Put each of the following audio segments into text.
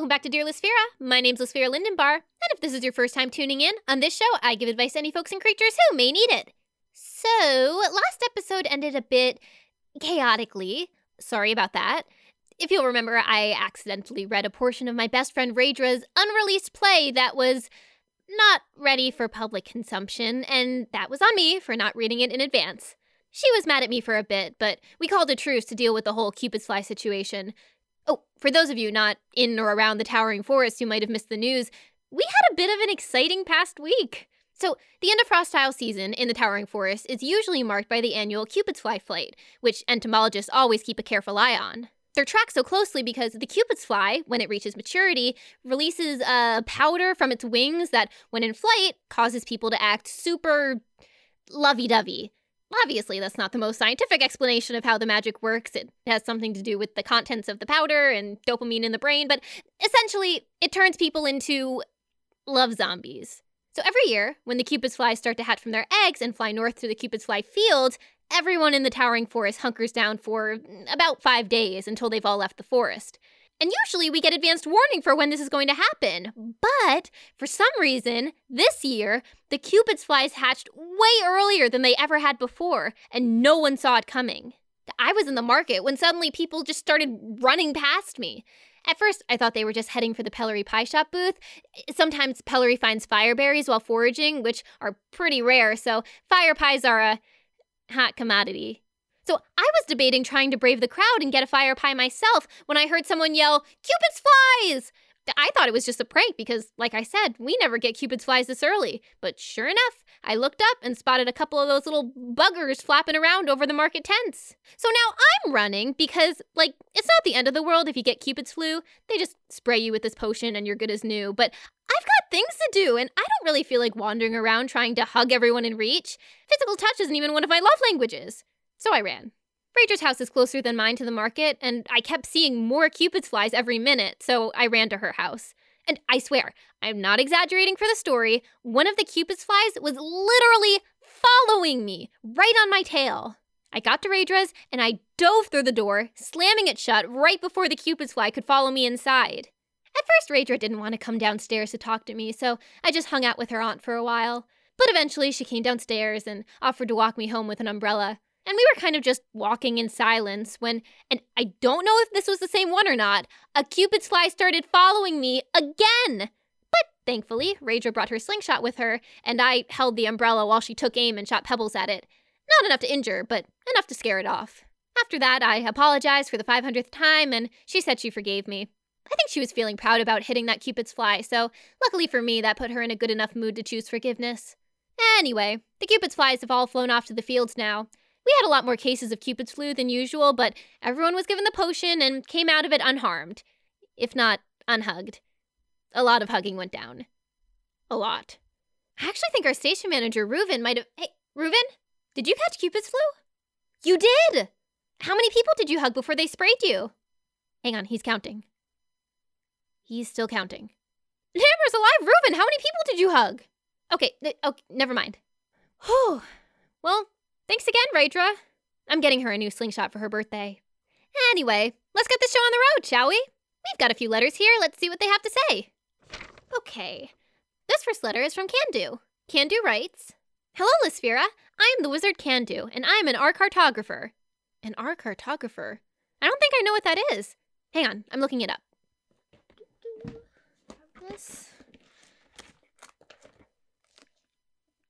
welcome back to Dear Lysfera. My name's Lysfera Lindenbar, and if this is your first time tuning in, on this show I give advice to any folks and creatures who may need it. So, last episode ended a bit chaotically. Sorry about that. If you'll remember, I accidentally read a portion of my best friend Raidra's unreleased play that was not ready for public consumption, and that was on me for not reading it in advance. She was mad at me for a bit, but we called a truce to deal with the whole Cupid's Fly situation. Oh, for those of you not in or around the Towering Forest who might have missed the news, we had a bit of an exciting past week. So, the end of Frostile season in the Towering Forest is usually marked by the annual Cupid's Fly Flight, which entomologists always keep a careful eye on. They're tracked so closely because the Cupid's fly, when it reaches maturity, releases a powder from its wings that, when in flight, causes people to act super lovey dovey. Obviously, that's not the most scientific explanation of how the magic works. It has something to do with the contents of the powder and dopamine in the brain, but essentially, it turns people into love zombies. So every year, when the Cupid's flies start to hatch from their eggs and fly north to the Cupid's fly field, everyone in the towering forest hunkers down for about five days until they've all left the forest. And usually we get advanced warning for when this is going to happen. But for some reason, this year, the Cupid's flies hatched way earlier than they ever had before, and no one saw it coming. I was in the market when suddenly people just started running past me. At first, I thought they were just heading for the Pellery Pie Shop booth. Sometimes Pellery finds fire berries while foraging, which are pretty rare, so fire pies are a hot commodity. So I was debating trying to brave the crowd and get a fire pie myself when I heard someone yell, Cupid's flies! I thought it was just a prank because, like I said, we never get Cupid's flies this early. But sure enough, I looked up and spotted a couple of those little buggers flapping around over the market tents. So now I'm running because, like, it's not the end of the world if you get Cupid's flu. They just spray you with this potion and you're good as new. But I've got things to do, and I don't really feel like wandering around trying to hug everyone in reach. Physical touch isn't even one of my love languages. So I ran. Raidra's house is closer than mine to the market, and I kept seeing more Cupid's flies every minute, so I ran to her house. And I swear, I'm not exaggerating for the story, one of the Cupid's flies was literally following me, right on my tail. I got to Raidra's and I dove through the door, slamming it shut right before the Cupid's fly could follow me inside. At first, Raidra didn't want to come downstairs to talk to me, so I just hung out with her aunt for a while. But eventually, she came downstairs and offered to walk me home with an umbrella. And we were kind of just walking in silence when, and I don't know if this was the same one or not, a Cupid's fly started following me again. But thankfully, Raidra brought her slingshot with her, and I held the umbrella while she took aim and shot pebbles at it. Not enough to injure, but enough to scare it off. After that, I apologized for the 500th time, and she said she forgave me. I think she was feeling proud about hitting that Cupid's fly, so luckily for me, that put her in a good enough mood to choose forgiveness. Anyway, the Cupid's flies have all flown off to the fields now, we had a lot more cases of Cupid's flu than usual, but everyone was given the potion and came out of it unharmed, if not unhugged. A lot of hugging went down. A lot. I actually think our station manager, Reuven, might have. Hey, Reuven? Did you catch Cupid's flu? You did! How many people did you hug before they sprayed you? Hang on, he's counting. He's still counting. Hammer's alive, Reuven! How many people did you hug? Okay, okay, never mind. Whew. Well, Thanks again, Raidra. I'm getting her a new slingshot for her birthday. Anyway, let's get this show on the road, shall we? We've got a few letters here. Let's see what they have to say. Okay. This first letter is from Candu. Candu writes Hello, Lysfera. I am the wizard Candu, and I am an art cartographer. An art cartographer? I don't think I know what that is. Hang on, I'm looking it up. This.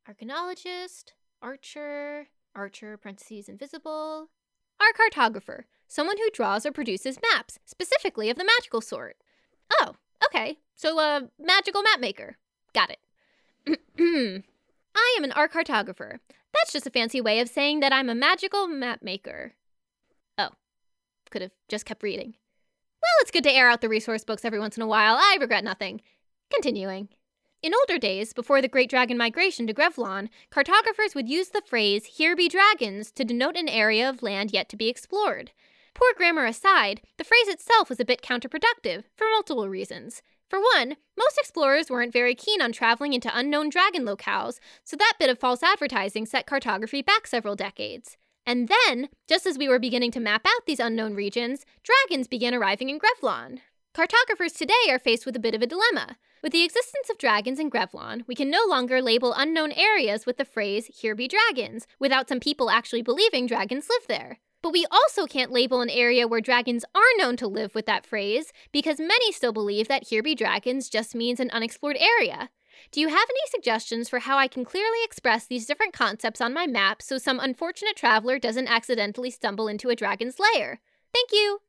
Archaeologist, archer, Archer, parentheses, invisible. Our cartographer, someone who draws or produces maps, specifically of the magical sort. Oh, okay. So a magical map maker. Got it. I am an art cartographer. That's just a fancy way of saying that I'm a magical map maker. Oh, could have just kept reading. Well, it's good to air out the resource books every once in a while. I regret nothing. Continuing. In older days, before the Great Dragon migration to Grevlon, cartographers would use the phrase, here be dragons, to denote an area of land yet to be explored. Poor grammar aside, the phrase itself was a bit counterproductive, for multiple reasons. For one, most explorers weren't very keen on traveling into unknown dragon locales, so that bit of false advertising set cartography back several decades. And then, just as we were beginning to map out these unknown regions, dragons began arriving in Grevlon. Cartographers today are faced with a bit of a dilemma. With the existence of dragons in Grevlon, we can no longer label unknown areas with the phrase, here be dragons, without some people actually believing dragons live there. But we also can't label an area where dragons are known to live with that phrase, because many still believe that here be dragons just means an unexplored area. Do you have any suggestions for how I can clearly express these different concepts on my map so some unfortunate traveler doesn't accidentally stumble into a dragon's lair? Thank you!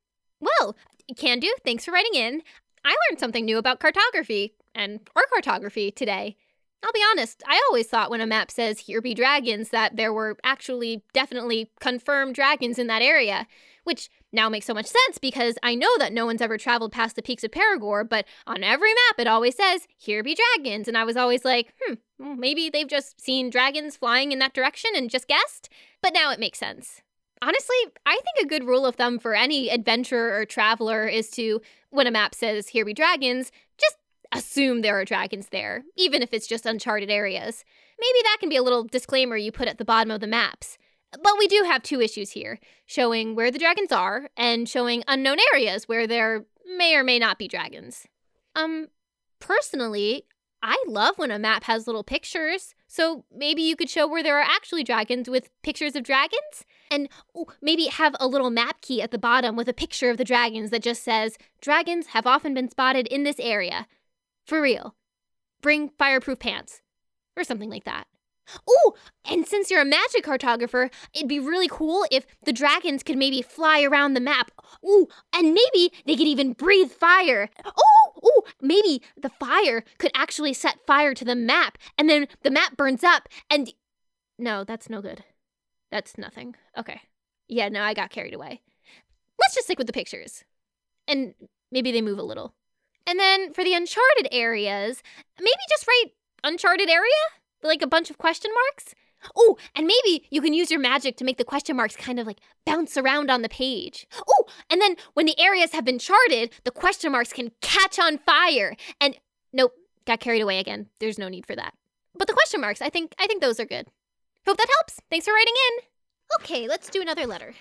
Well, Candu. Thanks for writing in. I learned something new about cartography and or cartography today. I'll be honest, I always thought when a map says here be dragons that there were actually definitely confirmed dragons in that area, which now makes so much sense because I know that no one's ever traveled past the peaks of Perigord, but on every map it always says here be dragons, and I was always like, hmm, maybe they've just seen dragons flying in that direction and just guessed. But now it makes sense. Honestly, I think a good rule of thumb for any adventurer or traveler is to, when a map says, here be dragons, just assume there are dragons there, even if it's just uncharted areas. Maybe that can be a little disclaimer you put at the bottom of the maps. But we do have two issues here showing where the dragons are and showing unknown areas where there may or may not be dragons. Um, personally, I love when a map has little pictures. So maybe you could show where there are actually dragons with pictures of dragons? And maybe have a little map key at the bottom with a picture of the dragons that just says, Dragons have often been spotted in this area. For real. Bring fireproof pants. Or something like that. Oh, and since you're a magic cartographer, it'd be really cool if the dragons could maybe fly around the map. Ooh, and maybe they could even breathe fire. Oh, oh, maybe the fire could actually set fire to the map, and then the map burns up, and. No, that's no good. That's nothing. Okay. Yeah, no, I got carried away. Let's just stick with the pictures. And maybe they move a little. And then for the uncharted areas, maybe just write uncharted area? Like a bunch of question marks? Oh, and maybe you can use your magic to make the question marks kind of like bounce around on the page. Oh, and then when the areas have been charted, the question marks can catch on fire. And nope, got carried away again. There's no need for that. But the question marks, I think I think those are good. Hope that helps. Thanks for writing in. Okay, let's do another letter.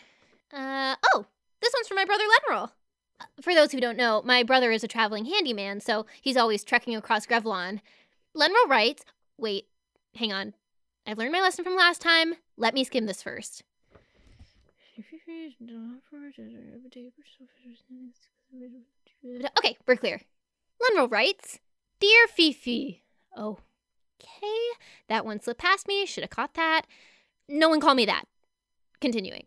Uh oh, this one's from my brother Lenroll. Uh, for those who don't know, my brother is a traveling handyman, so he's always trekking across Grevlon. Lenroll writes, wait, hang on. I've learned my lesson from last time. Let me skim this first. Okay, we're clear. Lenroll writes, Dear Fifi. Oh, okay. That one slipped past me. Should have caught that. No one call me that. Continuing.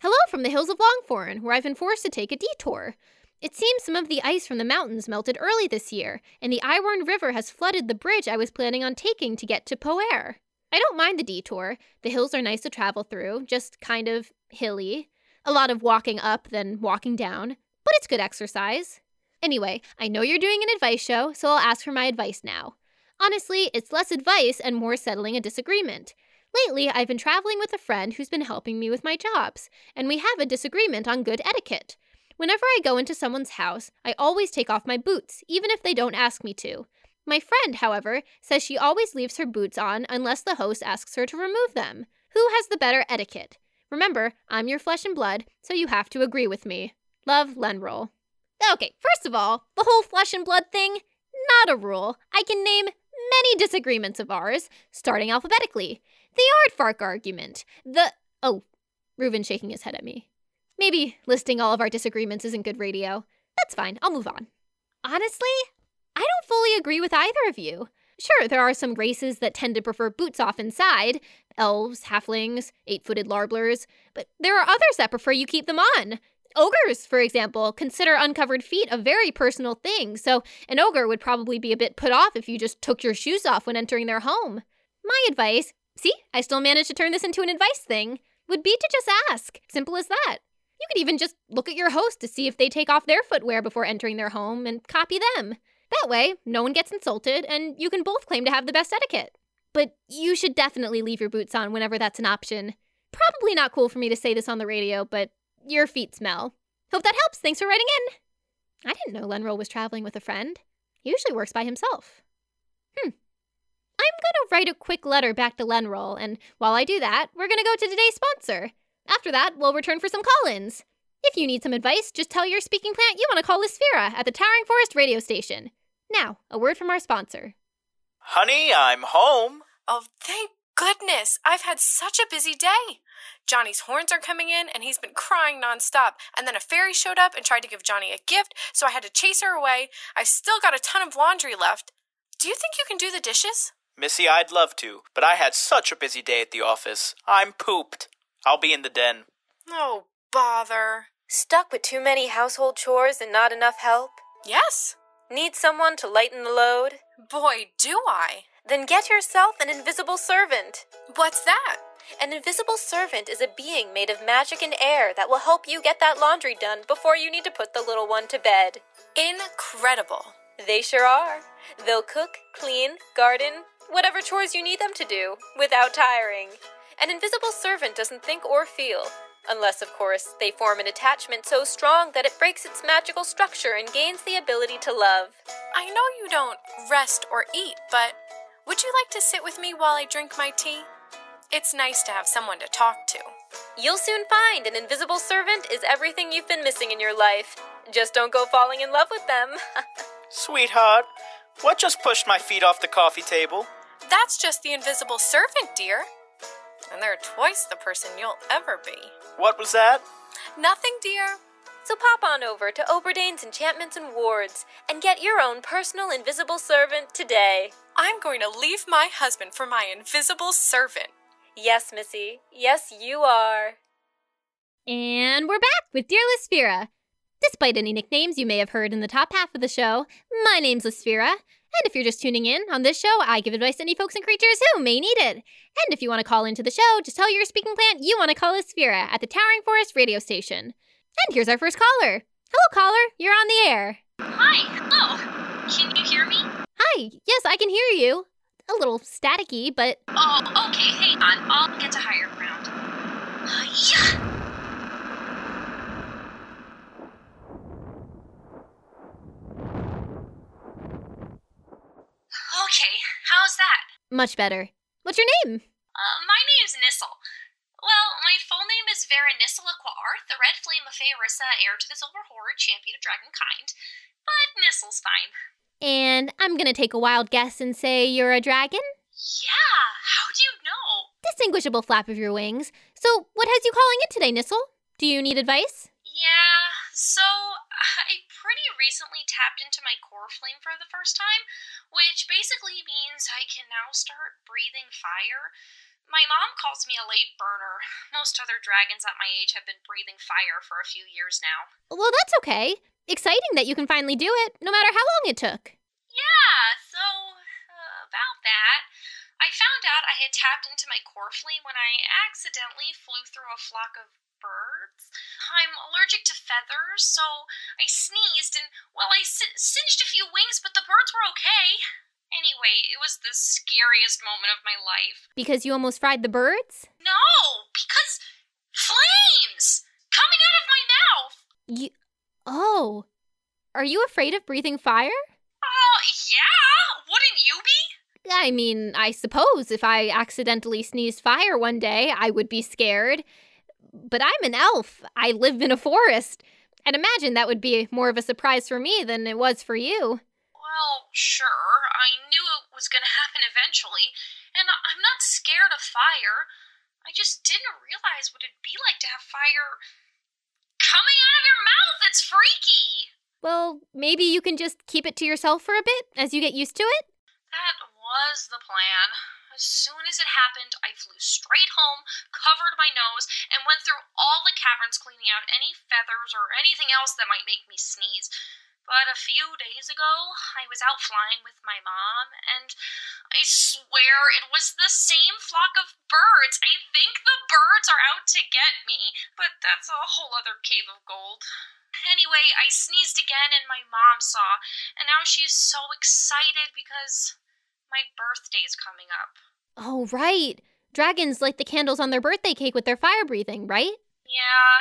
Hello from the hills of Longthorn, where I've been forced to take a detour. It seems some of the ice from the mountains melted early this year, and the Iwarn River has flooded the bridge I was planning on taking to get to Poer. I don't mind the detour. The hills are nice to travel through, just kind of hilly. A lot of walking up, then walking down, but it's good exercise. Anyway, I know you're doing an advice show, so I'll ask for my advice now. Honestly, it's less advice and more settling a disagreement. Lately, I've been traveling with a friend who's been helping me with my jobs, and we have a disagreement on good etiquette. Whenever I go into someone's house, I always take off my boots, even if they don't ask me to. My friend, however, says she always leaves her boots on unless the host asks her to remove them. Who has the better etiquette? Remember, I'm your flesh and blood, so you have to agree with me. Love, Lenroll. Okay, first of all, the whole flesh and blood thing, not a rule. I can name many disagreements of ours, starting alphabetically. The aardvark argument, the. Oh, Reuven shaking his head at me. Maybe listing all of our disagreements isn't good radio. That's fine, I'll move on. Honestly, I don't fully agree with either of you. Sure, there are some races that tend to prefer boots off inside elves, halflings, eight footed larblers, but there are others that prefer you keep them on. Ogres, for example, consider uncovered feet a very personal thing, so an ogre would probably be a bit put off if you just took your shoes off when entering their home. My advice see, I still managed to turn this into an advice thing would be to just ask. Simple as that. You could even just look at your host to see if they take off their footwear before entering their home and copy them. That way, no one gets insulted and you can both claim to have the best etiquette. But you should definitely leave your boots on whenever that's an option. Probably not cool for me to say this on the radio, but your feet smell. Hope that helps. Thanks for writing in. I didn't know Lenroll was traveling with a friend. He usually works by himself. Hmm. I'm going to write a quick letter back to Lenroll, and while I do that, we're going to go to today's sponsor. After that, we'll return for some call ins. If you need some advice, just tell your speaking plant you want to call Lysphera at the Towering Forest radio station. Now, a word from our sponsor. Honey, I'm home. Oh, thank goodness. I've had such a busy day. Johnny's horns are coming in, and he's been crying nonstop. And then a fairy showed up and tried to give Johnny a gift, so I had to chase her away. I've still got a ton of laundry left. Do you think you can do the dishes? Missy, I'd love to, but I had such a busy day at the office. I'm pooped. I'll be in the den. Oh, bother. Stuck with too many household chores and not enough help? Yes. Need someone to lighten the load? Boy, do I. Then get yourself an invisible servant. What's that? An invisible servant is a being made of magic and air that will help you get that laundry done before you need to put the little one to bed. Incredible. They sure are. They'll cook, clean, garden, whatever chores you need them to do, without tiring. An invisible servant doesn't think or feel. Unless, of course, they form an attachment so strong that it breaks its magical structure and gains the ability to love. I know you don't rest or eat, but would you like to sit with me while I drink my tea? It's nice to have someone to talk to. You'll soon find an invisible servant is everything you've been missing in your life. Just don't go falling in love with them. Sweetheart, what just pushed my feet off the coffee table? That's just the invisible servant, dear. And they're twice the person you'll ever be. What was that? Nothing, dear. So pop on over to Oberdane's Enchantments and Wards and get your own personal invisible servant today. I'm going to leave my husband for my invisible servant. Yes, Missy. Yes, you are. And we're back with Dear Lysphera. Despite any nicknames you may have heard in the top half of the show, my name's Lysphera. And if you're just tuning in, on this show, I give advice to any folks and creatures who may need it. And if you want to call into the show, just tell your speaking plant you want to call Lysphera at the Towering Forest radio station. And here's our first caller. Hello, caller. You're on the air. Hi. Hello. Can you hear me? Hi. Yes, I can hear you. A little staticky, but. Oh, okay. Hang on. I'll get to higher ground. Uh, yeah. Okay, how's that? Much better. What's your name? Uh, my name's Nissel. Well, my full name is Vera Aquaarth, the Red Flame of Feyrissa, heir to the Silver Horde, champion of dragonkind. But Nissel's fine. And I'm gonna take a wild guess and say you're a dragon? Yeah, how do you know? Distinguishable flap of your wings. So, what has you calling in today, Nissel? Do you need advice? Yeah, so I pretty recently tapped into my core flame for the first time, which basically means I can now start breathing fire. My mom calls me a late burner. Most other dragons at my age have been breathing fire for a few years now. Well, that's okay. Exciting that you can finally do it, no matter how long it took. Yeah, so uh, about that. I found out I had tapped into my core flame when I accidentally flew through a flock of birds. I'm allergic to feathers, so I sneezed and, well, I si- singed a few wings, but the birds were okay. Anyway, it was the scariest moment of my life. Because you almost fried the birds? No, because flames coming out of my mouth. You. Oh. Are you afraid of breathing fire? Oh, yeah. Wouldn't you be? I mean, I suppose if I accidentally sneezed fire one day, I would be scared. But I'm an elf. I live in a forest. I'd imagine that would be more of a surprise for me than it was for you. Well, sure. I knew it was going to happen eventually, and I'm not scared of fire. I just didn't realize what it'd be like to have fire coming out of your mouth. It's freaky. Well, maybe you can just keep it to yourself for a bit as you get used to it? That was the plan. As soon as it happened, I flew straight home, covered my nose, and went through all the caverns cleaning out any feathers or anything else that might make me sneeze. But a few days ago, I was out flying with my mom, and I swear it was the same flock of birds. I think the birds are out to get me, but that's a whole other cave of gold. Anyway, I sneezed again, and my mom saw, and now she's so excited because my birthday's coming up. Oh, right. Dragons light the candles on their birthday cake with their fire breathing, right? Yeah,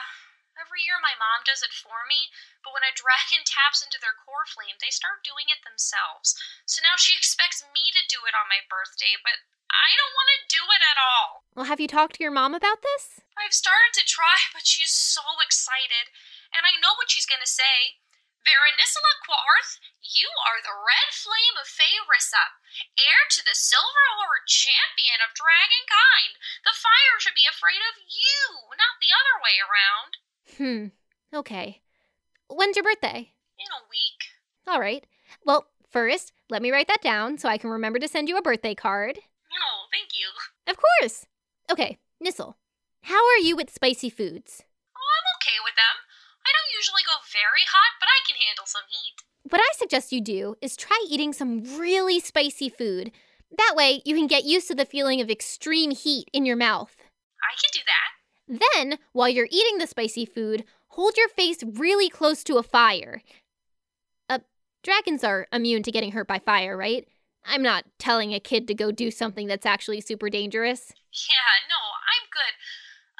every year my mom does it for me, but when a dragon taps into their core flame, they start doing it themselves. So now she expects me to do it on my birthday, but I don't want to do it at all. Well, have you talked to your mom about this? I've started to try, but she's so excited. and I know what she's gonna say. Veronicilla Quarth, you are the red flame of Faerissa, heir to the Silver Horde, champion of dragonkind. The fire should be afraid of you, not the other way around. Hmm. Okay. When's your birthday? In a week. All right. Well, first, let me write that down so I can remember to send you a birthday card. Oh, thank you. Of course. Okay, Nissel, how are you with spicy foods? Oh, I'm okay with them. I don't usually go very hot, but I can handle some heat. What I suggest you do is try eating some really spicy food. That way, you can get used to the feeling of extreme heat in your mouth. I can do that. Then, while you're eating the spicy food, hold your face really close to a fire. Uh, dragons are immune to getting hurt by fire, right? I'm not telling a kid to go do something that's actually super dangerous. Yeah, no, I'm good.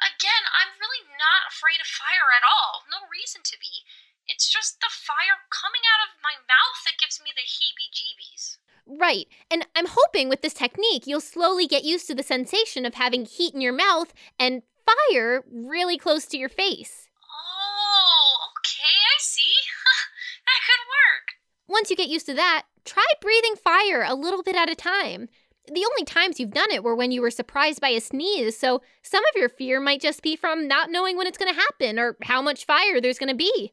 Again, I'm really not afraid of fire at all. No reason to be. It's just the fire coming out of my mouth that gives me the heebie jeebies. Right, and I'm hoping with this technique you'll slowly get used to the sensation of having heat in your mouth and fire really close to your face. Oh, okay, I see. that could work. Once you get used to that, try breathing fire a little bit at a time. The only times you've done it were when you were surprised by a sneeze, so some of your fear might just be from not knowing when it's going to happen or how much fire there's going to be.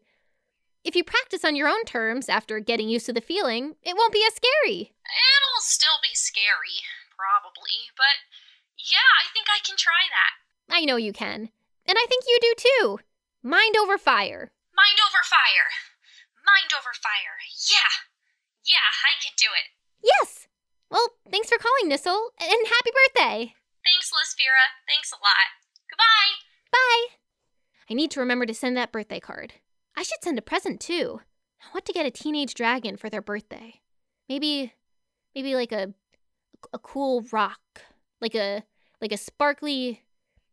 If you practice on your own terms after getting used to the feeling, it won't be as scary. It'll still be scary, probably, but yeah, I think I can try that. I know you can. And I think you do too. Mind over fire. Mind over fire. Mind over fire. Yeah. Yeah, I can do it. Yes! Well, thanks for calling, Nissel, and happy birthday! Thanks, Lisphira. Thanks a lot. Goodbye. Bye! I need to remember to send that birthday card. I should send a present too. I want to get a teenage dragon for their birthday? Maybe, maybe like a, a cool rock, like a like a sparkly,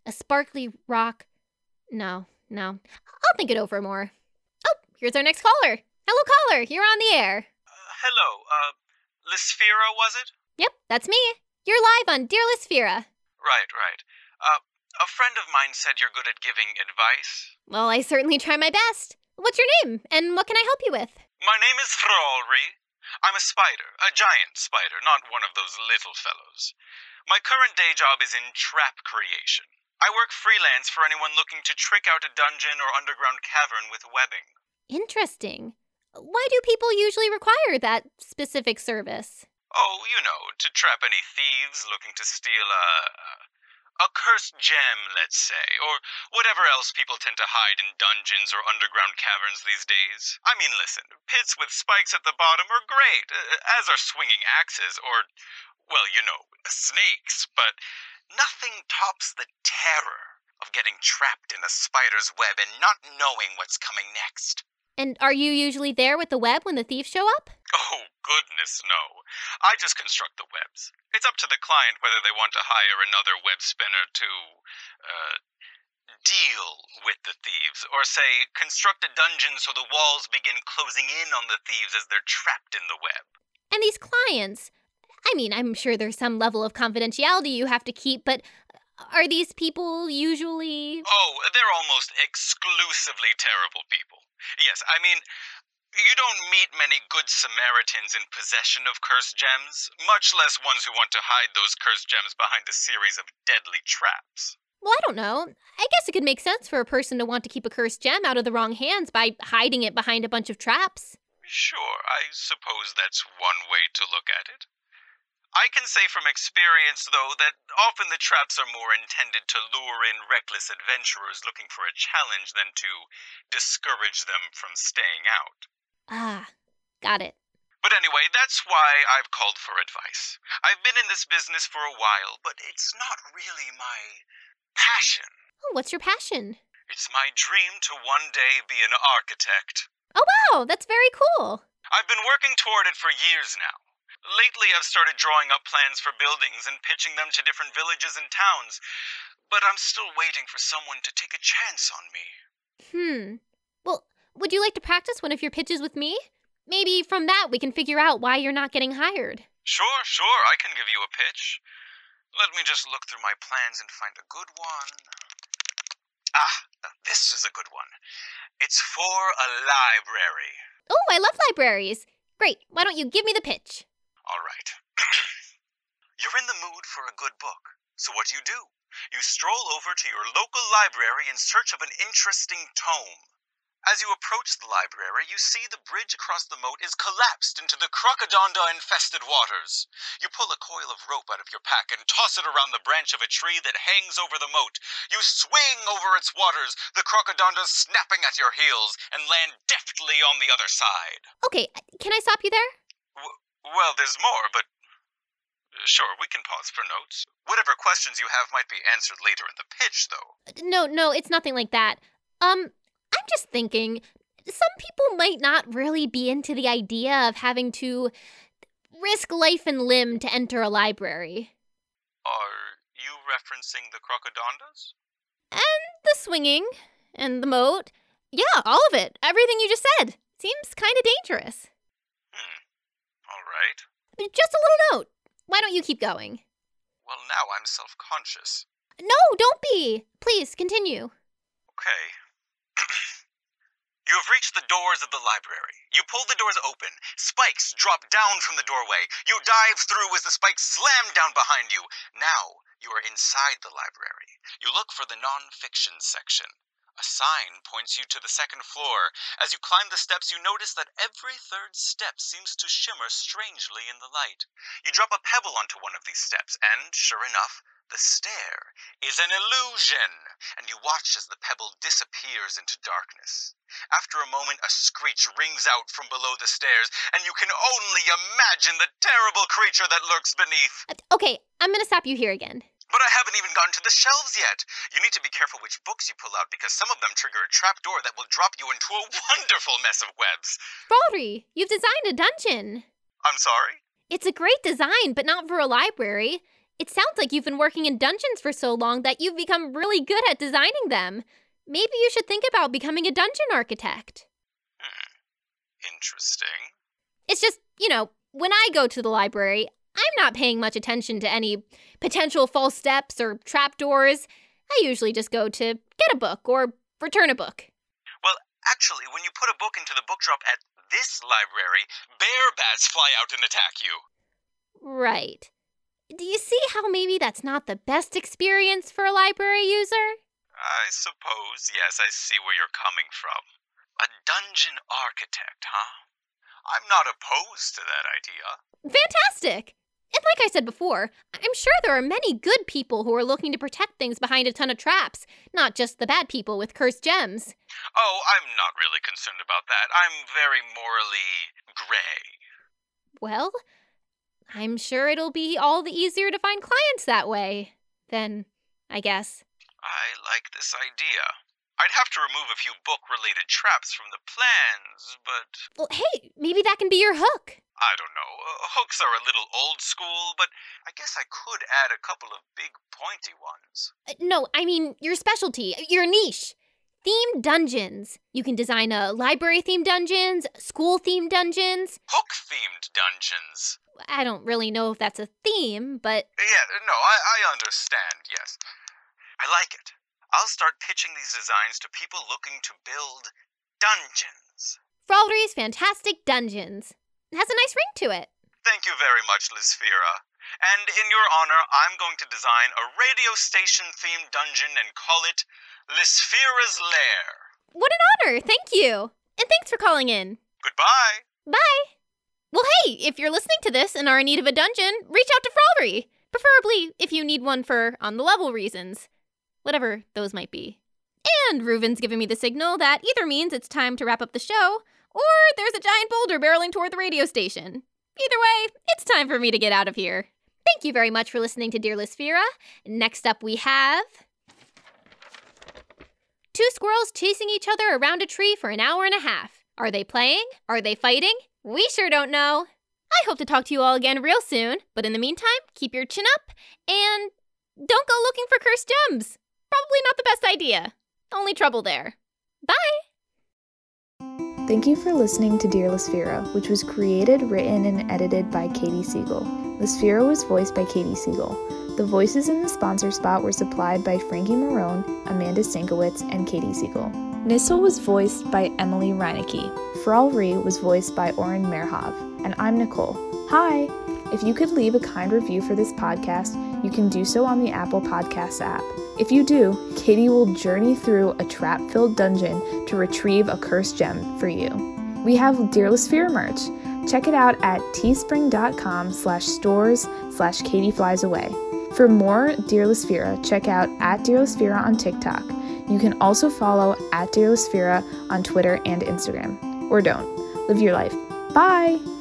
a sparkly rock. No, no. I'll think it over more. Oh, here's our next caller. Hello, caller. You're on the air. Uh, hello, uh, Lisphira, was it? Yep, that's me. You're live on Dear Lisphira. Right, right. Uh, a friend of mine said you're good at giving advice. Well, I certainly try my best. What's your name, and what can I help you with? My name is Thrallry. I'm a spider, a giant spider, not one of those little fellows. My current day job is in trap creation. I work freelance for anyone looking to trick out a dungeon or underground cavern with webbing. Interesting. Why do people usually require that specific service? Oh, you know, to trap any thieves looking to steal a. a cursed gem, let's say, or whatever else people tend to hide in dungeons or underground caverns these days. I mean, listen, pits with spikes at the bottom are great, uh, as are swinging axes, or, well, you know, snakes, but nothing tops the terror of getting trapped in a spider's web and not knowing what's coming next. And are you usually there with the web when the thieves show up? Oh, goodness, no. I just construct the webs. It's up to the client whether they want to hire another web spinner to, uh, deal with the thieves, or say, construct a dungeon so the walls begin closing in on the thieves as they're trapped in the web. And these clients, I mean, I'm sure there's some level of confidentiality you have to keep, but are these people usually. Oh, they're almost exclusively terrible people. Yes, I mean, you don't meet many good Samaritans in possession of cursed gems, much less ones who want to hide those cursed gems behind a series of deadly traps. Well, I don't know. I guess it could make sense for a person to want to keep a cursed gem out of the wrong hands by hiding it behind a bunch of traps. Sure, I suppose that's one way to look at it. I can say from experience, though, that often the traps are more intended to lure in reckless adventurers looking for a challenge than to discourage them from staying out. Ah, got it. But anyway, that's why I've called for advice. I've been in this business for a while, but it's not really my passion. Oh, what's your passion? It's my dream to one day be an architect. Oh, wow, that's very cool. I've been working toward it for years now. Lately, I've started drawing up plans for buildings and pitching them to different villages and towns, but I'm still waiting for someone to take a chance on me. Hmm. Well, would you like to practice one of your pitches with me? Maybe from that we can figure out why you're not getting hired. Sure, sure, I can give you a pitch. Let me just look through my plans and find a good one. Ah, this is a good one. It's for a library. Oh, I love libraries. Great. Why don't you give me the pitch? All right. You're in the mood for a good book. So what do you do? You stroll over to your local library in search of an interesting tome. As you approach the library, you see the bridge across the moat is collapsed into the crocodonda infested waters. You pull a coil of rope out of your pack and toss it around the branch of a tree that hangs over the moat. You swing over its waters, the crocodonda snapping at your heels, and land deftly on the other side. Okay, can I stop you there? W- well, there's more, but. Sure, we can pause for notes. Whatever questions you have might be answered later in the pitch, though. No, no, it's nothing like that. Um, I'm just thinking some people might not really be into the idea of having to risk life and limb to enter a library. Are you referencing the crocodondas? And the swinging and the moat. Yeah, all of it. Everything you just said. Seems kind of dangerous. Right. Just a little note. Why don't you keep going? Well, now I'm self conscious. No, don't be. Please continue. Okay. you have reached the doors of the library. You pull the doors open. Spikes drop down from the doorway. You dive through as the spikes slam down behind you. Now you are inside the library. You look for the non-fiction section. A sign points you to the second floor. As you climb the steps, you notice that every third step seems to shimmer strangely in the light. You drop a pebble onto one of these steps, and sure enough, the stair is an illusion, and you watch as the pebble disappears into darkness. After a moment, a screech rings out from below the stairs, and you can only imagine the terrible creature that lurks beneath. Uh, okay, I'm gonna stop you here again. But I haven't even gotten to the shelves yet. You need to be careful which books you pull out because some of them trigger a trapdoor that will drop you into a wonderful mess of webs. Baldry, you've designed a dungeon. I'm sorry? It's a great design, but not for a library. It sounds like you've been working in dungeons for so long that you've become really good at designing them. Maybe you should think about becoming a dungeon architect. Hmm. Interesting. It's just, you know, when I go to the library, I'm not paying much attention to any potential false steps or trapdoors. I usually just go to get a book or return a book. Well, actually, when you put a book into the book drop at this library, bear bats fly out and attack you. Right. Do you see how maybe that's not the best experience for a library user? I suppose, yes, I see where you're coming from. A dungeon architect, huh? I'm not opposed to that idea. Fantastic! And like I said before, I'm sure there are many good people who are looking to protect things behind a ton of traps, not just the bad people with cursed gems. Oh, I'm not really concerned about that. I'm very morally gray. Well, I'm sure it'll be all the easier to find clients that way. Then, I guess. I like this idea. I'd have to remove a few book related traps from the plans, but. Well, hey, maybe that can be your hook. I don't know. Uh, hooks are a little old school, but I guess I could add a couple of big pointy ones. Uh, no, I mean your specialty, your niche. Themed dungeons. You can design a library themed dungeons, school themed dungeons. Hook themed dungeons. I don't really know if that's a theme, but. Yeah, no, I, I understand, yes. I like it. I'll start pitching these designs to people looking to build dungeons. Fraldry's Fantastic Dungeons. Has a nice ring to it. Thank you very much, Lisfera. And in your honor, I'm going to design a radio station themed dungeon and call it Lisfera's Lair. What an honor! Thank you! And thanks for calling in. Goodbye. Bye! Well, hey, if you're listening to this and are in need of a dungeon, reach out to Fraldry. Preferably if you need one for on the level reasons. Whatever those might be. And Reuven's giving me the signal that either means it's time to wrap up the show, or there's a giant boulder barreling toward the radio station. Either way, it's time for me to get out of here. Thank you very much for listening to Dear Lisfera. Next up, we have. Two squirrels chasing each other around a tree for an hour and a half. Are they playing? Are they fighting? We sure don't know. I hope to talk to you all again real soon, but in the meantime, keep your chin up and don't go looking for cursed gems. Probably not the best idea. Only trouble there. Bye! Thank you for listening to Dear Lisfera, which was created, written, and edited by Katie Siegel. Lisfera was voiced by Katie Siegel. The voices in the sponsor spot were supplied by Frankie Marone, Amanda Sinkowitz, and Katie Siegel. Nissel was voiced by Emily Reinecke. Fralry was voiced by Oren Merhav. And I'm Nicole. Hi! If you could leave a kind review for this podcast, you can do so on the Apple Podcasts app. If you do, Katie will journey through a trap filled dungeon to retrieve a cursed gem for you. We have Dear Sphere merch. Check it out at teespring.com slash stores slash Katie Flies Away. For more Dear Sphera, check out at Dear Sphera on TikTok. You can also follow at Dear Sphera on Twitter and Instagram. Or don't. Live your life. Bye!